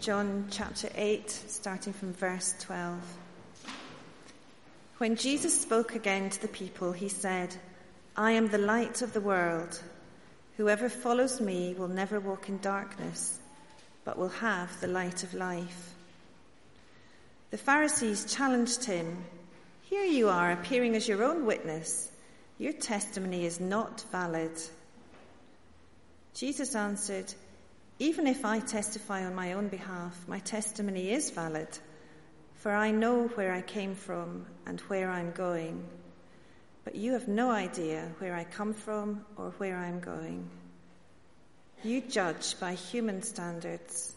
John chapter 8, starting from verse 12. When Jesus spoke again to the people, he said, I am the light of the world. Whoever follows me will never walk in darkness, but will have the light of life. The Pharisees challenged him, Here you are, appearing as your own witness. Your testimony is not valid. Jesus answered, Even if I testify on my own behalf, my testimony is valid, for I know where I came from and where I'm going. But you have no idea where I come from or where I'm going. You judge by human standards.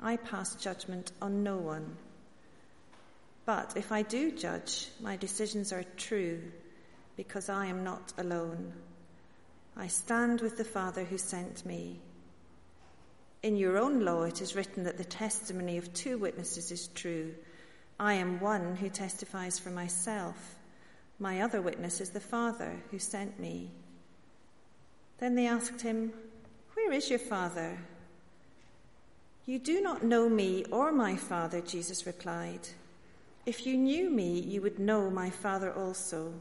I pass judgment on no one. But if I do judge, my decisions are true because I am not alone. I stand with the Father who sent me. In your own law, it is written that the testimony of two witnesses is true. I am one who testifies for myself. My other witness is the Father who sent me. Then they asked him, Where is your Father? You do not know me or my Father, Jesus replied. If you knew me, you would know my Father also.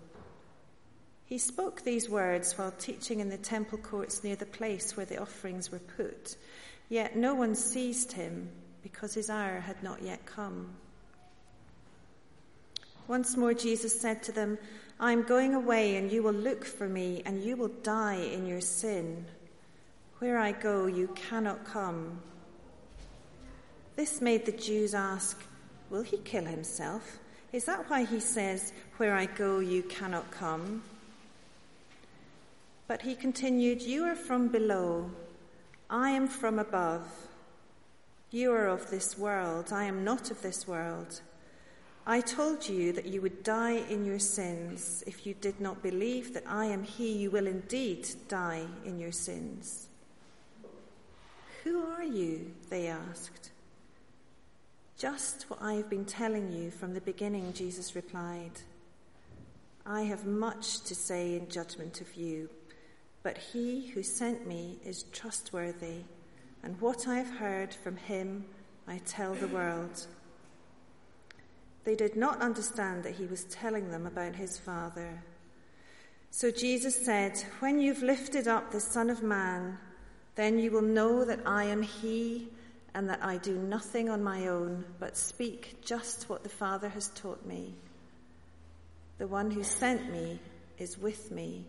He spoke these words while teaching in the temple courts near the place where the offerings were put. Yet no one seized him because his hour had not yet come. Once more, Jesus said to them, I am going away, and you will look for me, and you will die in your sin. Where I go, you cannot come. This made the Jews ask, Will he kill himself? Is that why he says, Where I go, you cannot come? But he continued, You are from below, I am from above. You are of this world, I am not of this world. I told you that you would die in your sins. If you did not believe that I am He, you will indeed die in your sins. Who are you? They asked. Just what I have been telling you from the beginning, Jesus replied. I have much to say in judgment of you but he who sent me is trustworthy, and what I have heard from him I tell the world. They did not understand that he was telling them about his Father. So Jesus said, When you've lifted up the Son of Man, then you will know that I am he, and that I do nothing on my own, but speak just what the Father has taught me. The one who sent me is with me.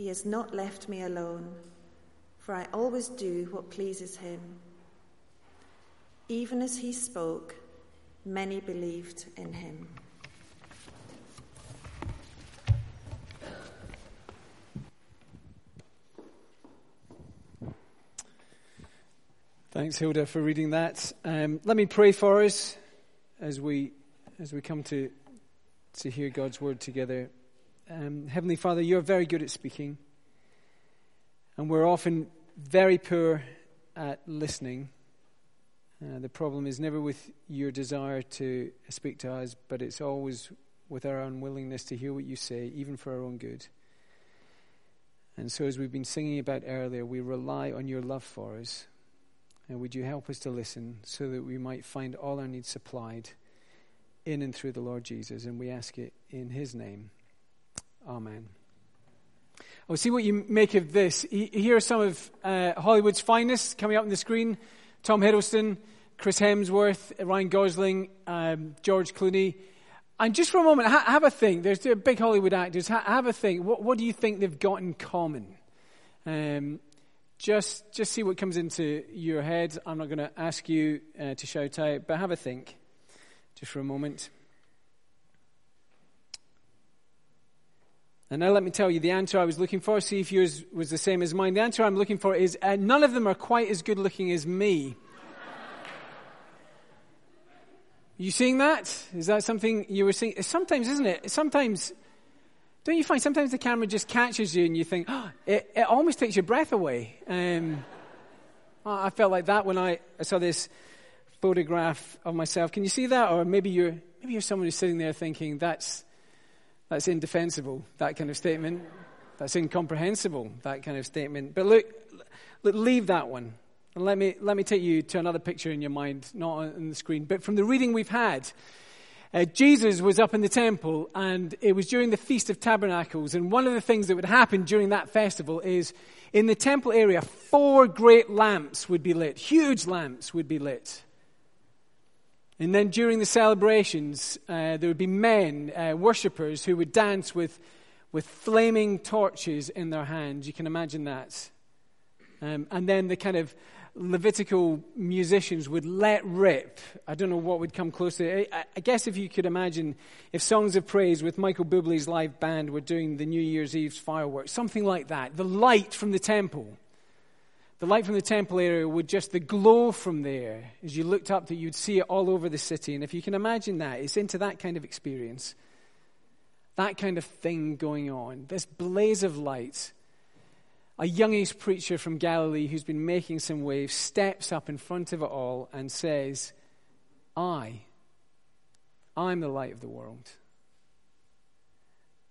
He has not left me alone, for I always do what pleases him. Even as he spoke, many believed in him. Thanks, Hilda, for reading that. Um, let me pray for us as we as we come to to hear God's word together. Um, Heavenly Father, you're very good at speaking, and we're often very poor at listening. Uh, the problem is never with your desire to speak to us, but it's always with our unwillingness to hear what you say, even for our own good. And so, as we've been singing about earlier, we rely on your love for us. And would you help us to listen so that we might find all our needs supplied in and through the Lord Jesus? And we ask it in his name. Amen. I'll see what you make of this. Here are some of uh, Hollywood's finest coming up on the screen Tom Hiddleston, Chris Hemsworth, Ryan Gosling, um, George Clooney. And just for a moment, ha- have a think. There's big Hollywood actors. Ha- have a think. What, what, do you think they've got in common? Um, just, just see what comes into your head. I'm not going to ask you uh, to shout out, but have a think just for a moment. And now let me tell you the answer I was looking for. See if yours was the same as mine. The answer I'm looking for is uh, none of them are quite as good looking as me. you seeing that? Is that something you were seeing? Sometimes, isn't it? Sometimes, don't you find sometimes the camera just catches you and you think, oh, it, it almost takes your breath away. Um, I felt like that when I, I saw this photograph of myself. Can you see that? Or maybe you're, maybe you're someone who's sitting there thinking, that's, that's indefensible, that kind of statement. That's incomprehensible, that kind of statement. But look, leave that one. And let me, let me take you to another picture in your mind, not on the screen, but from the reading we've had. Uh, Jesus was up in the temple, and it was during the Feast of Tabernacles. And one of the things that would happen during that festival is in the temple area, four great lamps would be lit, huge lamps would be lit. And then during the celebrations, uh, there would be men, uh, worshippers, who would dance with, with flaming torches in their hands. You can imagine that. Um, and then the kind of Levitical musicians would let rip. I don't know what would come close to it. I, I guess if you could imagine if Songs of Praise with Michael Bublé's live band were doing the New Year's Eve's fireworks, something like that. The light from the temple. The light from the temple area would just, the glow from there, as you looked up, that you'd see it all over the city. And if you can imagine that, it's into that kind of experience, that kind of thing going on, this blaze of light a youngish preacher from Galilee who's been making some waves steps up in front of it all and says, I, I'm the light of the world.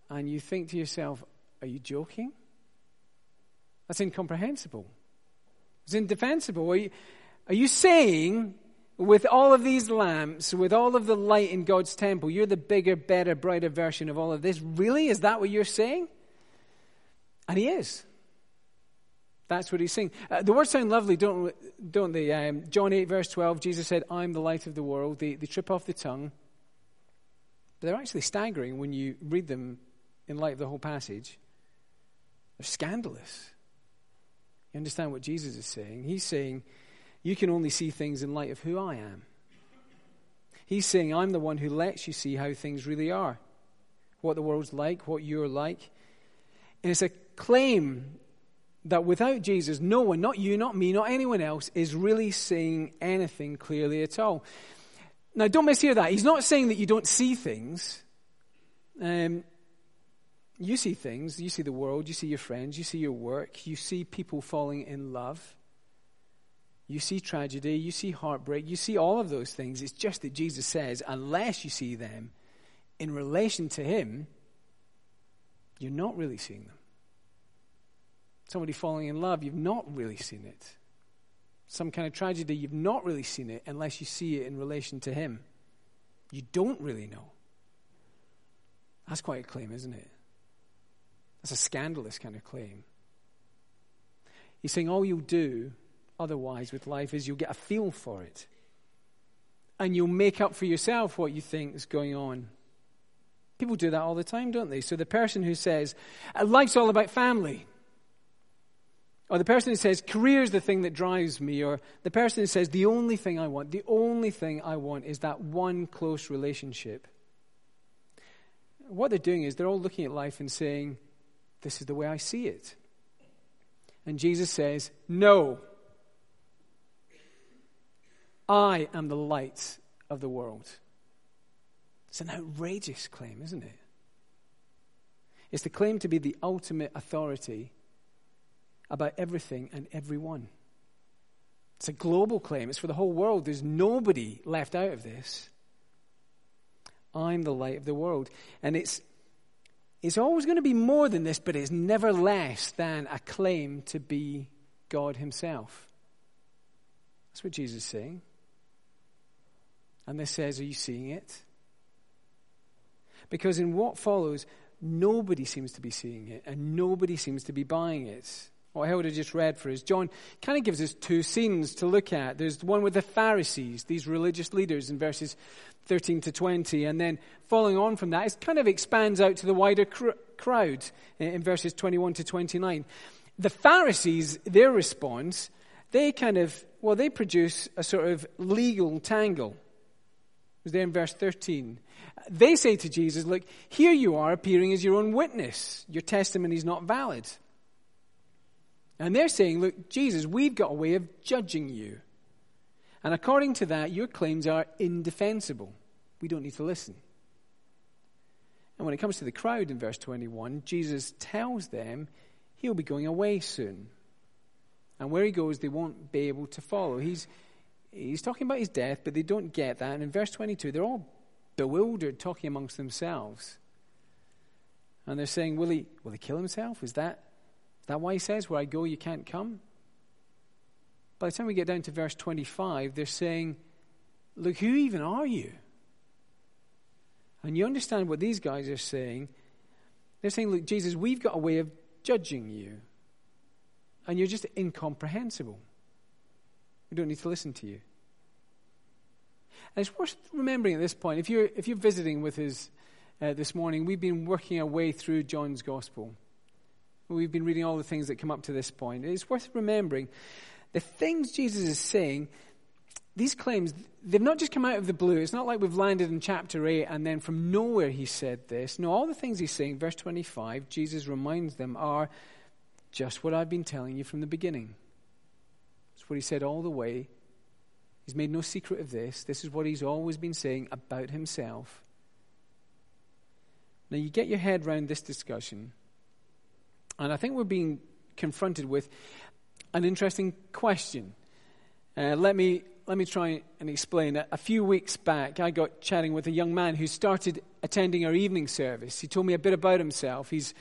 And you think to yourself, are you joking? That's incomprehensible. It's indefensible. Are you, are you saying, with all of these lamps, with all of the light in God's temple, you're the bigger, better, brighter version of all of this? Really? Is that what you're saying? And he is. That's what he's saying. Uh, the words sound lovely, don't, don't they? Um, John 8, verse 12, Jesus said, I'm the light of the world. They, they trip off the tongue. But they're actually staggering when you read them in light of the whole passage. They're scandalous. You understand what Jesus is saying? He's saying, You can only see things in light of who I am. He's saying, I'm the one who lets you see how things really are, what the world's like, what you're like. And it's a claim that without Jesus, no one, not you, not me, not anyone else, is really seeing anything clearly at all. Now, don't mishear that. He's not saying that you don't see things. Um, you see things. You see the world. You see your friends. You see your work. You see people falling in love. You see tragedy. You see heartbreak. You see all of those things. It's just that Jesus says, unless you see them in relation to Him, you're not really seeing them somebody falling in love, you've not really seen it. Some kind of tragedy, you've not really seen it unless you see it in relation to Him. You don't really know. That's quite a claim, isn't it? That's a scandalous kind of claim. He's saying all you'll do otherwise with life is you'll get a feel for it. And you'll make up for yourself what you think is going on. People do that all the time, don't they? So the person who says, uh, life's all about family. Or the person who says, career is the thing that drives me. Or the person who says, the only thing I want, the only thing I want is that one close relationship. What they're doing is they're all looking at life and saying, this is the way I see it. And Jesus says, no. I am the light of the world. It's an outrageous claim, isn't it? It's the claim to be the ultimate authority about everything and everyone. It's a global claim, it's for the whole world. There's nobody left out of this. I'm the light of the world. And it's, it's always going to be more than this, but it's never less than a claim to be God Himself. That's what Jesus is saying. And this says, Are you seeing it? Because in what follows, nobody seems to be seeing it, and nobody seems to be buying it what Hilda just read for us, John kind of gives us two scenes to look at. There's the one with the Pharisees, these religious leaders in verses 13 to 20, and then following on from that, it kind of expands out to the wider cr- crowd in verses 21 to 29. The Pharisees, their response, they kind of, well, they produce a sort of legal tangle. It was there in verse 13. They say to Jesus, Look, here you are appearing as your own witness. Your testimony is not valid. And they're saying, look, Jesus, we've got a way of judging you. And according to that, your claims are indefensible. We don't need to listen. And when it comes to the crowd in verse 21, Jesus tells them he'll be going away soon. And where he goes, they won't be able to follow. He's, he's talking about his death, but they don't get that. And in verse 22, they're all bewildered, talking amongst themselves. And they're saying, Will he, will he kill himself? Is that that why he says, Where I go, you can't come? by the time we get down to verse 25, they're saying, Look, who even are you? And you understand what these guys are saying. They're saying, Look, Jesus, we've got a way of judging you, and you're just incomprehensible. We don't need to listen to you. And it's worth remembering at this point, if you're, if you're visiting with us uh, this morning, we've been working our way through John's Gospel. We've been reading all the things that come up to this point. It's worth remembering the things Jesus is saying, these claims, they've not just come out of the blue. It's not like we've landed in chapter 8 and then from nowhere he said this. No, all the things he's saying, verse 25, Jesus reminds them are just what I've been telling you from the beginning. It's what he said all the way. He's made no secret of this. This is what he's always been saying about himself. Now, you get your head around this discussion, and I think we're being confronted with an interesting question. Uh, let me let me try and explain. A, a few weeks back, I got chatting with a young man who started attending our evening service. He told me a bit about himself. He's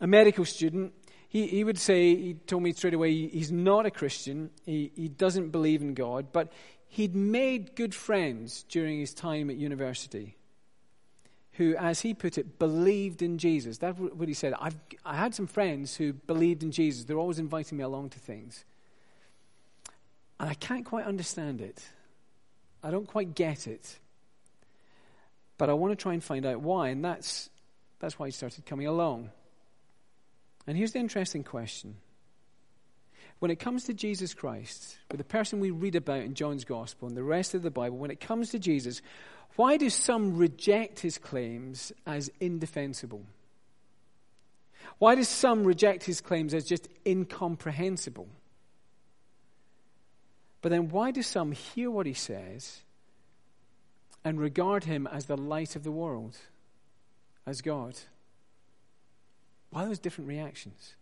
a medical student. He, he would say, he told me straight away, he's not a Christian. He, he doesn't believe in God, but he'd made good friends during his time at university who, as he put it, believed in Jesus. That's what he said. I've, I had some friends who believed in Jesus. They're always inviting me along to things. And I can't quite understand it. I don't quite get it. But I want to try and find out why, and that's, that's why he started coming along. And here's the interesting question. When it comes to Jesus Christ, with the person we read about in John's Gospel and the rest of the Bible, when it comes to Jesus, why do some reject his claims as indefensible? Why do some reject his claims as just incomprehensible? But then why do some hear what he says and regard him as the light of the world, as God? Why those different reactions?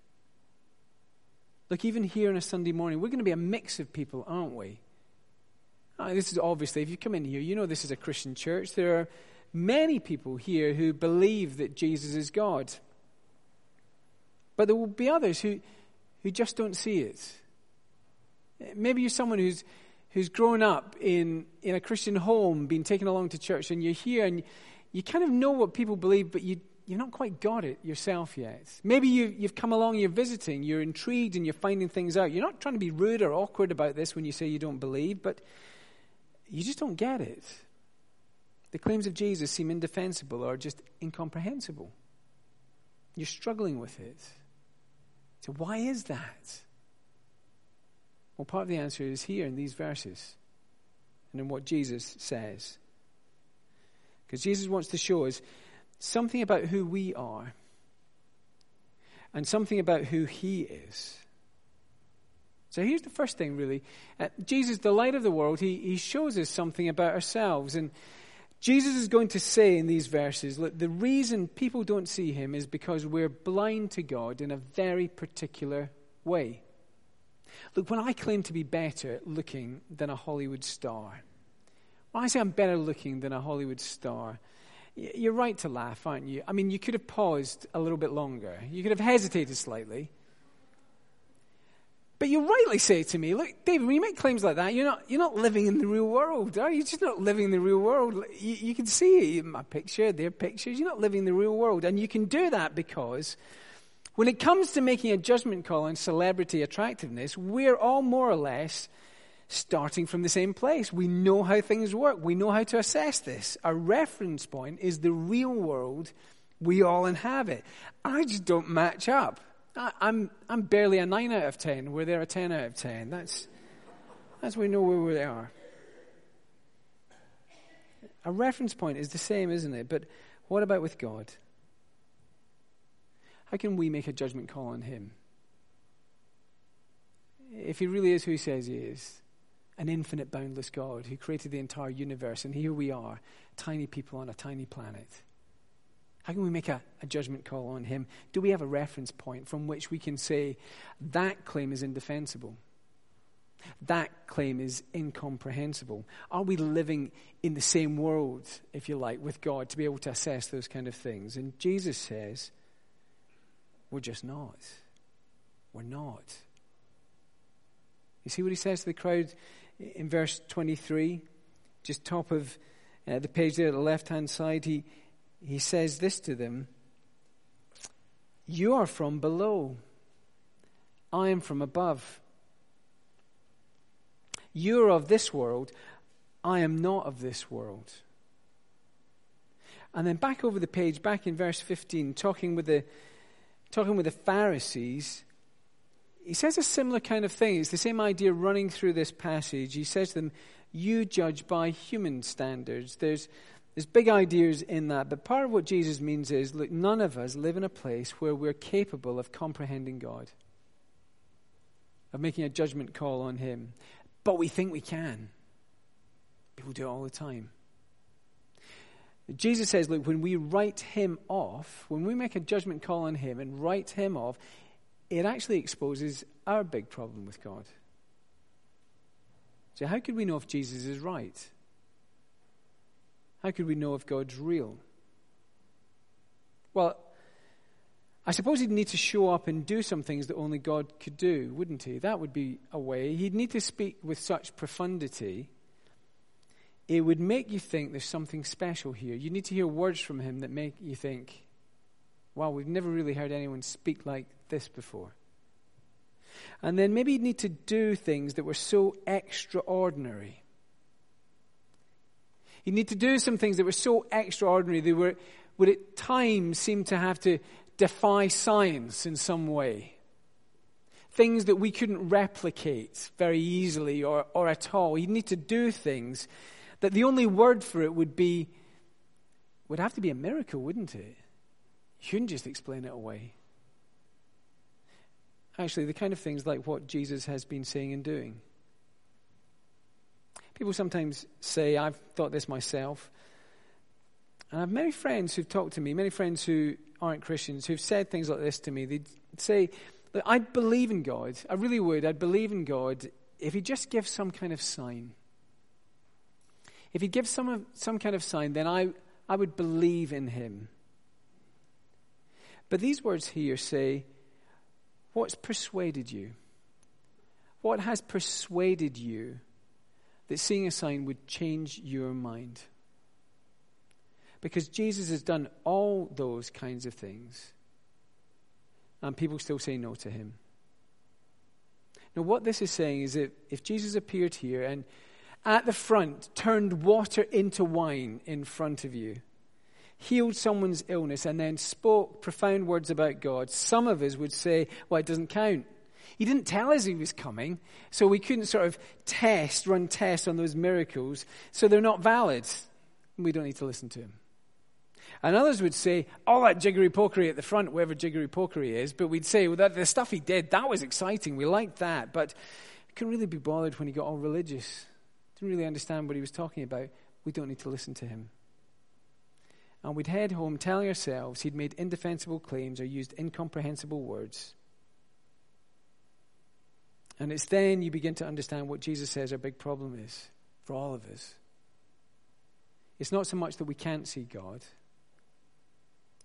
Look, even here on a Sunday morning, we're going to be a mix of people, aren't we? Uh, this is obviously, if you come in here, you know this is a Christian church. There are many people here who believe that Jesus is God. But there will be others who, who just don't see it. Maybe you're someone who's, who's grown up in, in a Christian home, been taken along to church, and you're here and you kind of know what people believe, but you, you've not quite got it yourself yet. Maybe you, you've come along, you're visiting, you're intrigued, and you're finding things out. You're not trying to be rude or awkward about this when you say you don't believe, but you just don't get it. The claims of Jesus seem indefensible or just incomprehensible. You're struggling with it. So, why is that? Well, part of the answer is here in these verses and in what Jesus says. Because Jesus wants to show us something about who we are and something about who He is. So here's the first thing, really. Uh, Jesus, the light of the world, he, he shows us something about ourselves. And Jesus is going to say in these verses look, the reason people don't see him is because we're blind to God in a very particular way. Look, when I claim to be better looking than a Hollywood star, when I say I'm better looking than a Hollywood star, you're right to laugh, aren't you? I mean, you could have paused a little bit longer. You could have hesitated slightly. But you rightly say to me, look, David, when you make claims like that, you're not, you're not living in the real world, are you? You're just not living in the real world. You, you can see my picture, their pictures. You're not living in the real world. And you can do that because when it comes to making a judgment call on celebrity attractiveness, we're all more or less starting from the same place. We know how things work. We know how to assess this. Our reference point is the real world we all inhabit. I just don't match up. I, am I'm barely a 9 out of 10, where they're a 10 out of 10. That's, that's we know where we are. A reference point is the same, isn't it? But what about with God? How can we make a judgment call on Him? If He really is who He says He is, an infinite, boundless God who created the entire universe, and here we are, tiny people on a tiny planet. How can we make a, a, judgment call on him? Do we have a reference point from which we can say that claim is indefensible? That claim is incomprehensible. Are we living in the same world, if you like, with God to be able to assess those kind of things? And Jesus says, we're just not. We're not. You see what he says to the crowd in verse 23, just top of uh, the page there at the left hand side? He, he says this to them You are from below, I am from above. You are of this world, I am not of this world. And then back over the page, back in verse 15, talking with the, talking with the Pharisees, he says a similar kind of thing. It's the same idea running through this passage. He says to them, You judge by human standards. There's, there's big ideas in that, but part of what Jesus means is look, none of us live in a place where we're capable of comprehending God, of making a judgment call on Him. But we think we can. People do it all the time. Jesus says, look, when we write him off, when we make a judgment call on him and write him off, it actually exposes our big problem with God. So, how could we know if Jesus is right? How could we know if God's real? Well, I suppose he'd need to show up and do some things that only God could do, wouldn't he? That would be a way. He'd need to speak with such profundity it would make you think there's something special here. You need to hear words from him that make you think, wow, we've never really heard anyone speak like this before. And then maybe you need to do things that were so extraordinary. You need to do some things that were so extraordinary, they were, would at times seem to have to defy science in some way. Things that we couldn't replicate very easily or, or at all. You need to do things that the only word for it would be, would have to be a miracle, wouldn't it? You couldn't just explain it away. Actually, the kind of things like what Jesus has been saying and doing. People sometimes say, I've thought this myself. And I have many friends who've talked to me, many friends who aren't Christians, who've said things like this to me. They'd say, I'd believe in God. I really would. I'd believe in God if He just gives some kind of sign. If he gives some, some kind of sign, then I, I would believe in him. But these words here say, What's persuaded you? What has persuaded you that seeing a sign would change your mind? Because Jesus has done all those kinds of things, and people still say no to him. Now, what this is saying is that if Jesus appeared here and at the front turned water into wine in front of you, healed someone's illness, and then spoke profound words about God, some of us would say, well, it doesn't count. He didn't tell us he was coming, so we couldn't sort of test, run tests on those miracles, so they're not valid. We don't need to listen to him. And others would say, all that jiggery pokery at the front, wherever jiggery pokery is, but we'd say, well, that, the stuff he did, that was exciting. We liked that. But couldn't really be bothered when he got all religious didn't really understand what he was talking about, we don't need to listen to him. And we'd head home telling ourselves he'd made indefensible claims or used incomprehensible words. And it's then you begin to understand what Jesus says our big problem is for all of us. It's not so much that we can't see God,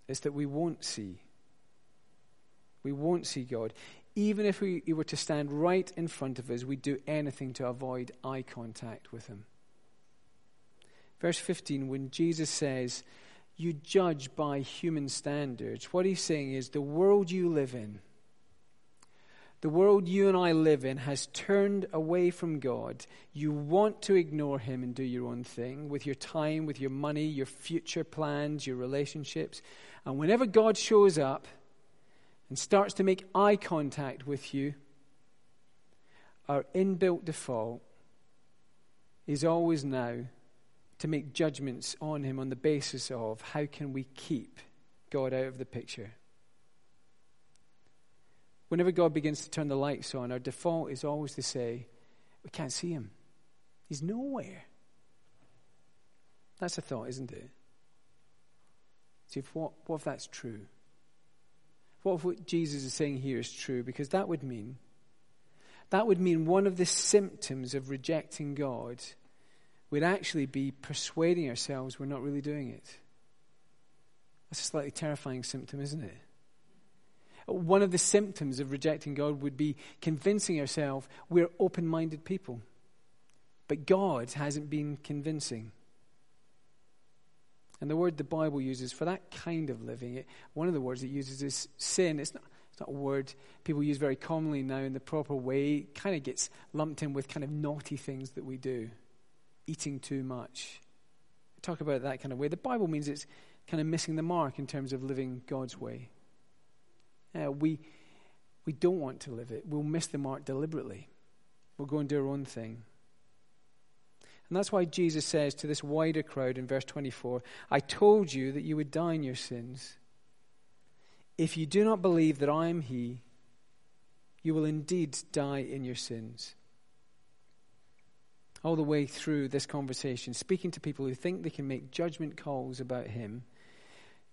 it's that we won't see. We won't see God even if we, he were to stand right in front of us, we'd do anything to avoid eye contact with him. Verse 15, when Jesus says, You judge by human standards, what he's saying is the world you live in, the world you and I live in, has turned away from God. You want to ignore him and do your own thing with your time, with your money, your future plans, your relationships. And whenever God shows up, and starts to make eye contact with you, our inbuilt default is always now to make judgments on him on the basis of how can we keep God out of the picture. Whenever God begins to turn the lights on, our default is always to say, We can't see him. He's nowhere. That's a thought, isn't it? See, if what, what if that's true? what if what Jesus is saying here is true? Because that would mean, that would mean one of the symptoms of rejecting God would actually be persuading ourselves we're not really doing it. That's a slightly terrifying symptom, isn't it? One of the symptoms of rejecting God would be convincing ourselves we're open minded people. But God hasn't been convincing. And the word the Bible uses for that kind of living, it, one of the words it uses is sin. It's not, it's not a word people use very commonly now in the proper way. It kind of gets lumped in with kind of naughty things that we do, eating too much. Talk about that kind of way. The Bible means it's kind of missing the mark in terms of living God's way. Uh, we, we don't want to live it. We'll miss the mark deliberately. We'll go and do our own thing. And that's why Jesus says to this wider crowd in verse 24 I told you that you would die in your sins. If you do not believe that I am He, you will indeed die in your sins. All the way through this conversation, speaking to people who think they can make judgment calls about Him,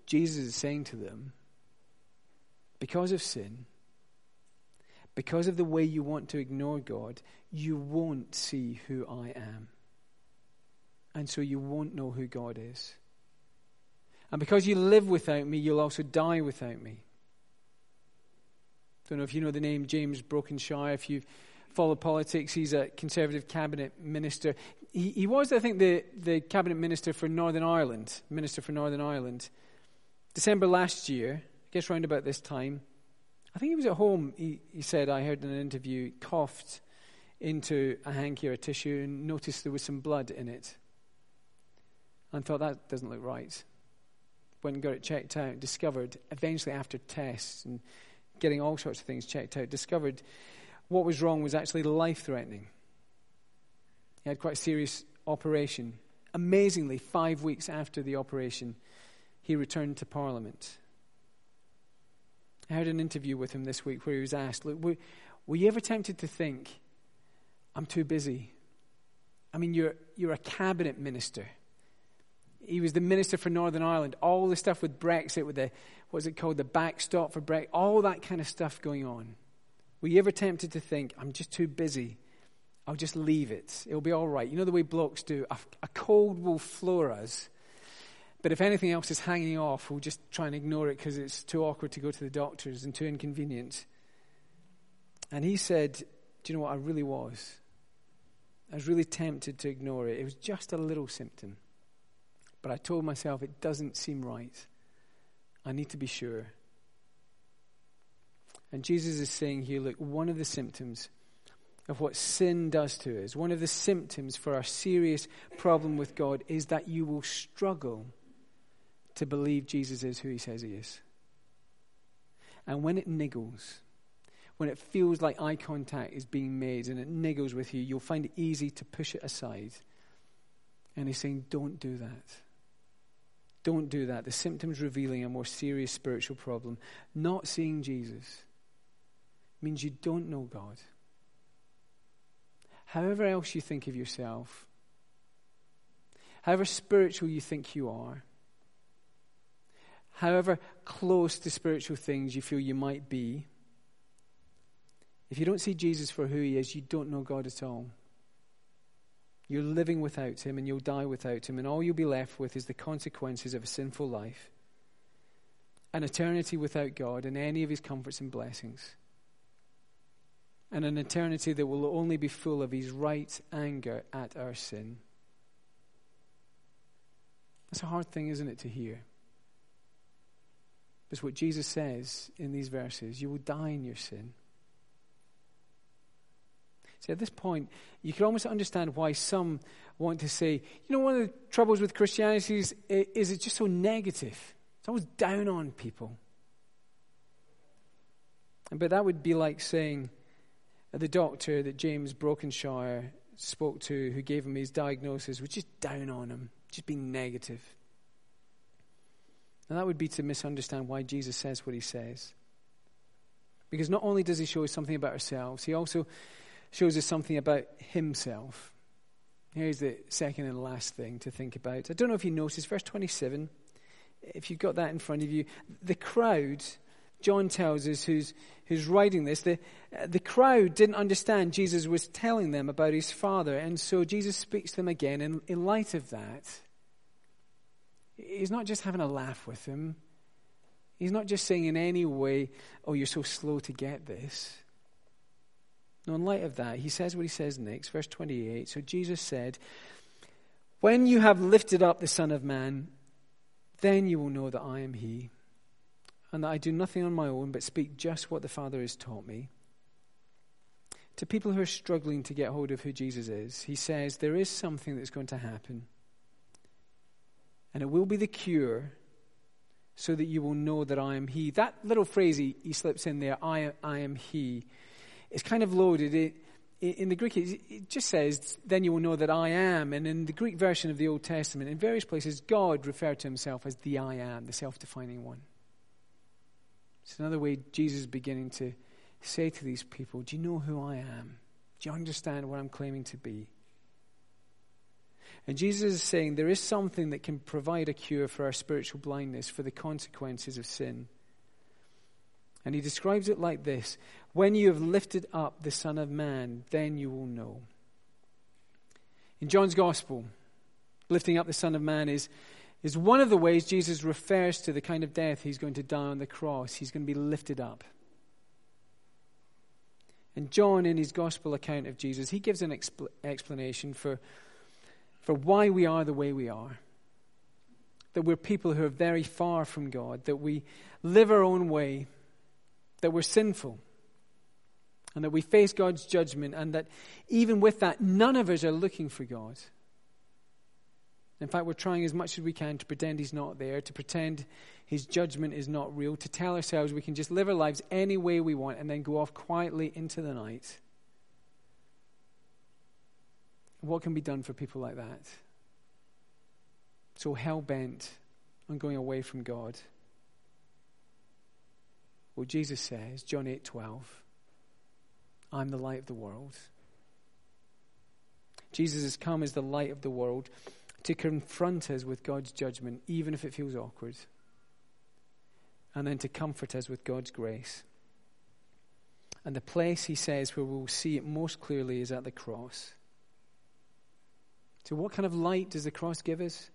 Jesus is saying to them, because of sin, because of the way you want to ignore God, you won't see who I am and so you won't know who God is. And because you live without me, you'll also die without me. Don't know if you know the name James Brokenshire. If you follow politics, he's a Conservative cabinet minister. He, he was, I think, the, the cabinet minister for Northern Ireland, minister for Northern Ireland. December last year, Guess round about this time, I think he was at home. He, he said, I heard in an interview, coughed into a hanky or a tissue and noticed there was some blood in it and thought that doesn't look right. Went and got it checked out, discovered, eventually after tests and getting all sorts of things checked out, discovered what was wrong was actually life threatening. He had quite a serious operation. Amazingly, five weeks after the operation, he returned to Parliament. I heard an interview with him this week where he was asked, Look, were, were you ever tempted to think, I'm too busy? I mean, you're, you're a cabinet minister. He was the minister for Northern Ireland. All the stuff with Brexit, with the, what's it called, the backstop for Brexit, all that kind of stuff going on. Were you ever tempted to think, I'm just too busy? I'll just leave it. It'll be all right. You know the way blokes do? A, a cold will floor us. But if anything else is hanging off, we'll just try and ignore it because it's too awkward to go to the doctors and too inconvenient. And he said, Do you know what? I really was. I was really tempted to ignore it. It was just a little symptom. But I told myself it doesn't seem right. I need to be sure. And Jesus is saying here look, one of the symptoms of what sin does to us, one of the symptoms for our serious problem with God is that you will struggle to believe Jesus is who he says he is. And when it niggles, when it feels like eye contact is being made and it niggles with you, you'll find it easy to push it aside. And he's saying, don't do that. Don't do that. The symptoms revealing a more serious spiritual problem. Not seeing Jesus means you don't know God. However else you think of yourself, however spiritual you think you are, however close to spiritual things you feel you might be, if you don't see Jesus for who he is, you don't know God at all. You're living without Him and you'll die without Him, and all you'll be left with is the consequences of a sinful life, an eternity without God and any of His comforts and blessings, and an eternity that will only be full of His right anger at our sin. That's a hard thing, isn't it, to hear? It's what Jesus says in these verses you will die in your sin. See, at this point, you can almost understand why some want to say, you know, one of the troubles with Christianity is, is it's just so negative. It's always down on people. But that would be like saying uh, the doctor that James Brokenshire spoke to, who gave him his diagnosis, was just down on him, just being negative. And that would be to misunderstand why Jesus says what he says. Because not only does he show us something about ourselves, he also shows us something about himself. Here's the second and last thing to think about. I don't know if you noticed, verse 27, if you've got that in front of you, the crowd, John tells us, who's, who's writing this, the, the crowd didn't understand Jesus was telling them about his Father, and so Jesus speaks to them again. And in light of that, he's not just having a laugh with him. He's not just saying in any way, oh, you're so slow to get this. No, in light of that, he says what he says next, verse 28. So Jesus said, When you have lifted up the Son of Man, then you will know that I am he, and that I do nothing on my own, but speak just what the Father has taught me. To people who are struggling to get hold of who Jesus is, he says, There is something that's going to happen. And it will be the cure so that you will know that I am He. That little phrase he, he slips in there, I, I am He, is kind of loaded. It, in the Greek, it just says, then you will know that I am. And in the Greek version of the Old Testament, in various places, God referred to himself as the I am, the self defining one. It's another way Jesus is beginning to say to these people, Do you know who I am? Do you understand what I'm claiming to be? And Jesus is saying there is something that can provide a cure for our spiritual blindness, for the consequences of sin. And he describes it like this When you have lifted up the Son of Man, then you will know. In John's Gospel, lifting up the Son of Man is, is one of the ways Jesus refers to the kind of death he's going to die on the cross. He's going to be lifted up. And John, in his Gospel account of Jesus, he gives an expl- explanation for for why we are the way we are. That we're people who are very far from God, that we live our own way, that we're sinful, and that we face God's judgment, and that even with that, none of us are looking for God. In fact, we're trying as much as we can to pretend He's not there, to pretend His judgment is not real, to tell ourselves we can just live our lives any way we want and then go off quietly into the night. What can be done for people like that? So hell bent on going away from God. Well, Jesus says, John 8 12, I'm the light of the world. Jesus has come as the light of the world to confront us with God's judgment, even if it feels awkward, and then to comfort us with God's grace. And the place, he says, where we'll see it most clearly is at the cross. So, what kind of light does the cross give us?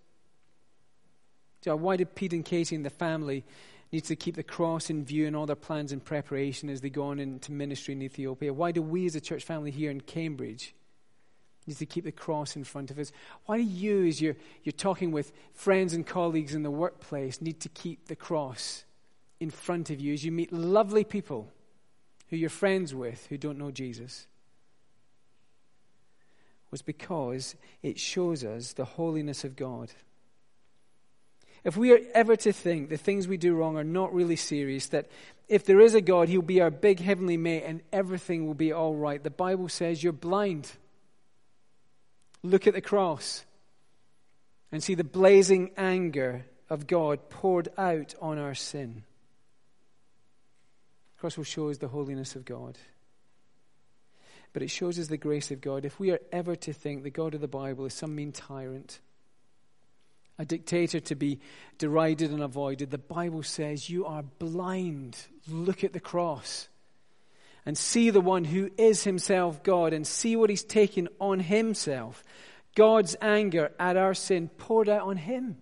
Why did Pete and Katie and the family need to keep the cross in view in all their plans and preparation as they go on into ministry in Ethiopia? Why do we as a church family here in Cambridge need to keep the cross in front of us? Why do you, as you're, you're talking with friends and colleagues in the workplace, need to keep the cross in front of you as you meet lovely people who you're friends with who don't know Jesus? Was because it shows us the holiness of God. If we are ever to think the things we do wrong are not really serious, that if there is a God, He'll be our big heavenly mate and everything will be all right, the Bible says you're blind. Look at the cross and see the blazing anger of God poured out on our sin. The cross will show us the holiness of God but it shows us the grace of God. If we are ever to think the God of the Bible is some mean tyrant, a dictator to be derided and avoided, the Bible says, You are blind. Look at the cross and see the one who is himself God and see what he's taken on himself. God's anger at our sin poured out on him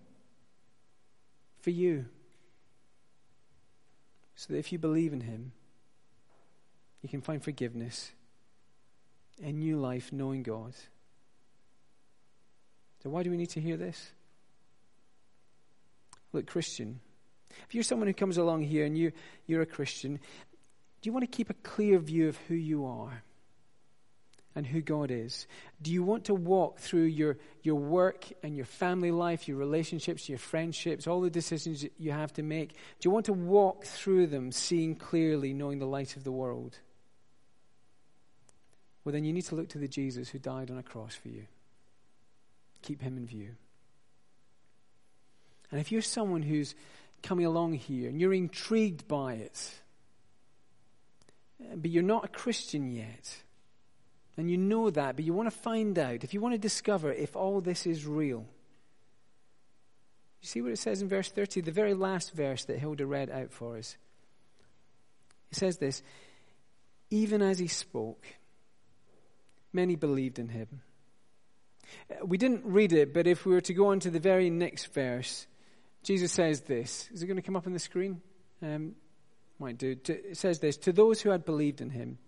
for you. So that if you believe in him, you can find forgiveness a new life knowing God. So, why do we need to hear this? Look, Christian, if you're someone who comes along here and you, you're a Christian, do you want to keep a clear view of who you are and who God is? Do you want to walk through your, your work and your family life, your relationships, your friendships, all the decisions you have to make? Do you want to walk through them seeing clearly, knowing the light of the world? Well, then you need to look to the Jesus who died on a cross for you. Keep him in view. And if you're someone who's coming along here and you're intrigued by it, but you're not a Christian yet, and you know that, but you want to find out, if you want to discover if all this is real, you see what it says in verse 30, the very last verse that Hilda read out for us. It says this Even as he spoke, Many believed in him. We didn't read it, but if we were to go on to the very next verse, Jesus says this. Is it going to come up on the screen? um, might do. It says this To those who had believed in him,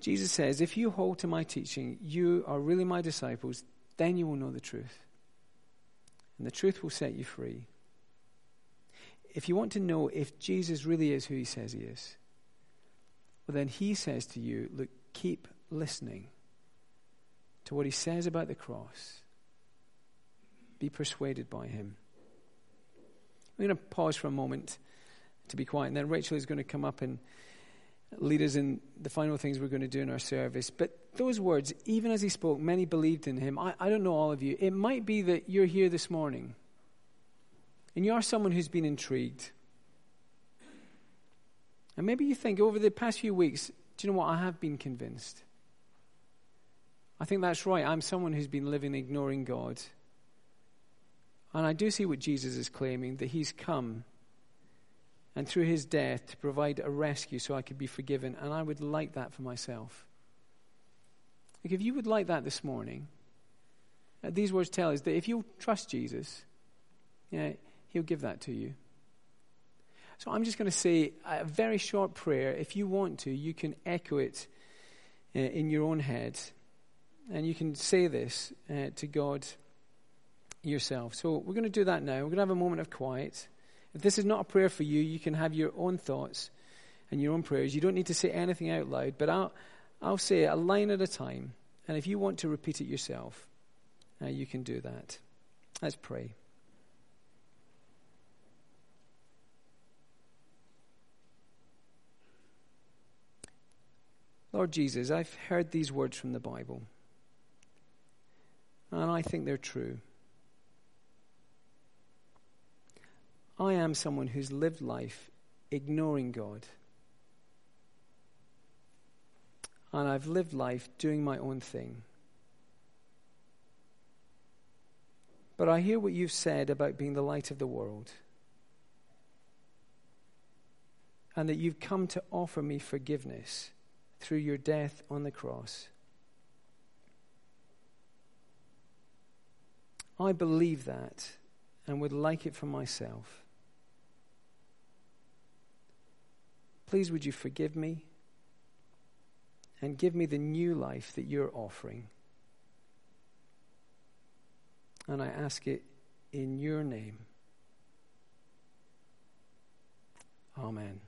Jesus says, If you hold to my teaching, you are really my disciples, then you will know the truth. And the truth will set you free. If you want to know if Jesus really is who he says he is, well, then he says to you, Look, keep listening to what he says about the cross. Be persuaded by him. I'm going to pause for a moment to be quiet, and then Rachel is going to come up and lead us in the final things we're going to do in our service. But those words, even as he spoke, many believed in him. I, I don't know all of you. It might be that you're here this morning and you are someone who's been intrigued. And maybe you think over the past few weeks, do you know what? I have been convinced. I think that's right. I'm someone who's been living ignoring God. And I do see what Jesus is claiming that he's come and through his death to provide a rescue so I could be forgiven. And I would like that for myself. Like if you would like that this morning, uh, these words tell us that if you trust Jesus, yeah, he'll give that to you. So I'm just going to say a very short prayer. If you want to, you can echo it uh, in your own head. And you can say this uh, to God yourself. So we're going to do that now. We're going to have a moment of quiet. If this is not a prayer for you, you can have your own thoughts and your own prayers. You don't need to say anything out loud, but I'll, I'll say it a line at a time. And if you want to repeat it yourself, uh, you can do that. Let's pray. Lord Jesus, I've heard these words from the Bible, and I think they're true. I am someone who's lived life ignoring God. And I've lived life doing my own thing. But I hear what you've said about being the light of the world. And that you've come to offer me forgiveness through your death on the cross. I believe that and would like it for myself. Please, would you forgive me and give me the new life that you're offering? And I ask it in your name. Amen.